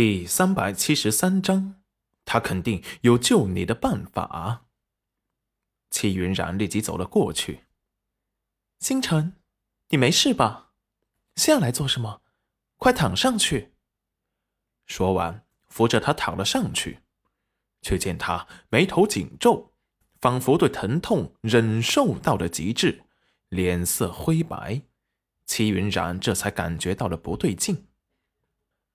第三百七十三章，他肯定有救你的办法。戚云染立即走了过去。星辰，你没事吧？下来做什么？快躺上去。说完，扶着他躺了上去，却见他眉头紧皱，仿佛对疼痛忍受到了极致，脸色灰白。戚云染这才感觉到了不对劲。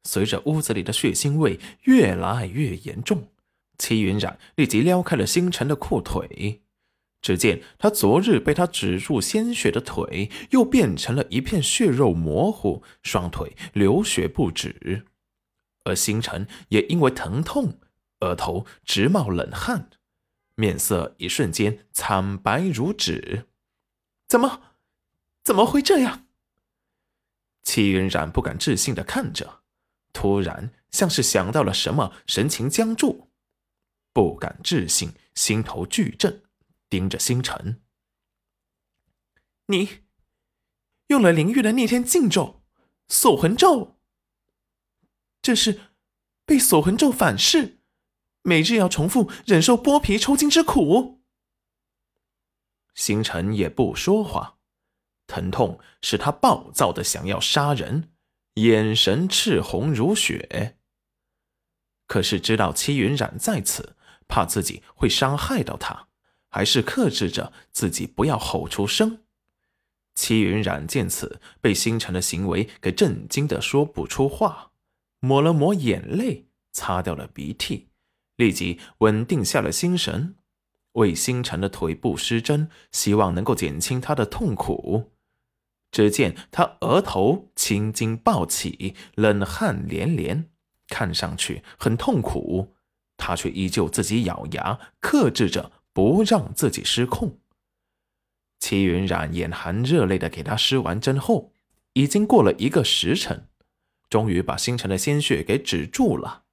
随着屋子里的血腥味越来越严重，戚云染立即撩开了星辰的裤腿。只见他昨日被他止住鲜血的腿，又变成了一片血肉模糊，双腿流血不止。而星辰也因为疼痛，额头直冒冷汗，面色一瞬间惨白如纸。怎么，怎么会这样？齐云染不敢置信的看着。突然，像是想到了什么，神情僵住，不敢置信，心头巨震，盯着星辰。你用了灵域的逆天禁咒——锁魂咒，这是被锁魂咒反噬，每日要重复忍受剥皮抽筋之苦。星辰也不说话，疼痛使他暴躁的想要杀人。眼神赤红如血，可是知道戚云染在此，怕自己会伤害到他，还是克制着自己不要吼出声。戚云染见此，被星辰的行为给震惊的说不出话，抹了抹眼泪，擦掉了鼻涕，立即稳定下了心神，为星辰的腿部施针，希望能够减轻他的痛苦。只见他额头青筋暴起，冷汗连连，看上去很痛苦。他却依旧自己咬牙克制着，不让自己失控。齐云染眼含热泪的给他施完针后，已经过了一个时辰，终于把星辰的鲜血给止住了，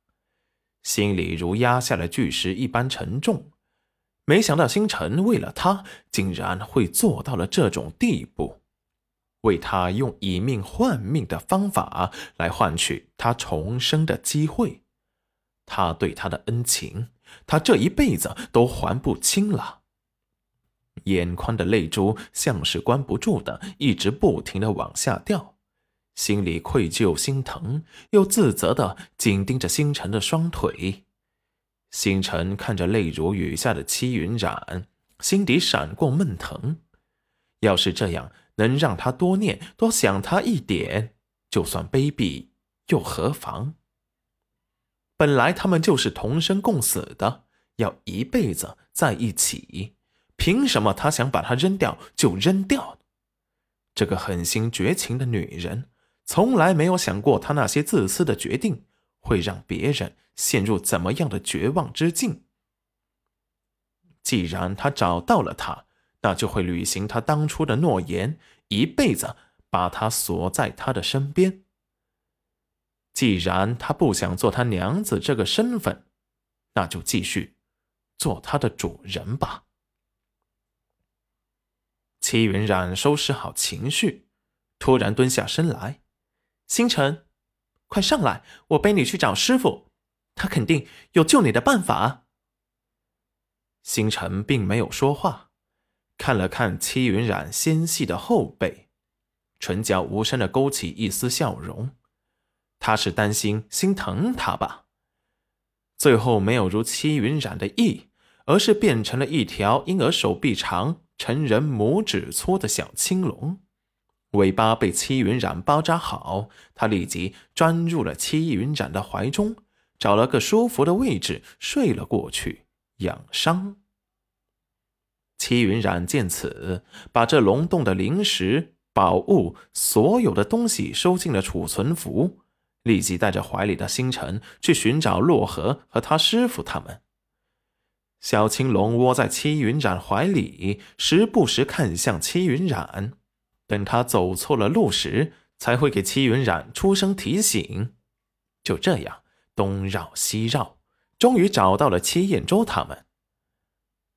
心里如压下了巨石一般沉重。没想到星辰为了他，竟然会做到了这种地步。为他用以命换命的方法来换取他重生的机会，他对他的恩情，他这一辈子都还不清了。眼眶的泪珠像是关不住的，一直不停的往下掉，心里愧疚心疼，又自责的紧盯着星辰的双腿。星辰看着泪如雨下的戚云染，心底闪过闷疼。要是这样。能让他多念多想他一点，就算卑鄙又何妨？本来他们就是同生共死的，要一辈子在一起，凭什么他想把他扔掉就扔掉？这个狠心绝情的女人，从来没有想过她那些自私的决定会让别人陷入怎么样的绝望之境。既然他找到了他。那就会履行他当初的诺言，一辈子把他锁在他的身边。既然他不想做他娘子这个身份，那就继续做他的主人吧。齐云染收拾好情绪，突然蹲下身来：“星辰，快上来，我背你去找师傅，他肯定有救你的办法。”星辰并没有说话。看了看戚云染纤细的后背，唇角无声的勾起一丝笑容。他是担心、心疼他吧？最后没有如戚云染的意，而是变成了一条婴儿手臂长、成人拇指粗的小青龙。尾巴被戚云染包扎好，他立即钻入了戚云染的怀中，找了个舒服的位置睡了过去，养伤。戚云染见此，把这龙洞的灵石、宝物，所有的东西收进了储存符，立即带着怀里的星辰去寻找洛河和他师傅他们。小青龙窝在戚云染怀里，时不时看向戚云染，等他走错了路时，才会给戚云染出声提醒。就这样东绕西绕，终于找到了戚燕州他们。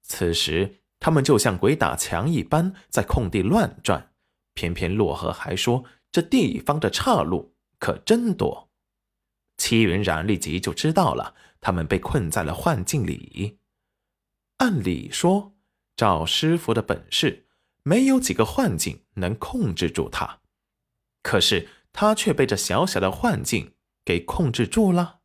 此时。他们就像鬼打墙一般在空地乱转，偏偏洛河还说这地方的岔路可真多。戚云染立即就知道了，他们被困在了幻境里。按理说，赵师傅的本事，没有几个幻境能控制住他，可是他却被这小小的幻境给控制住了。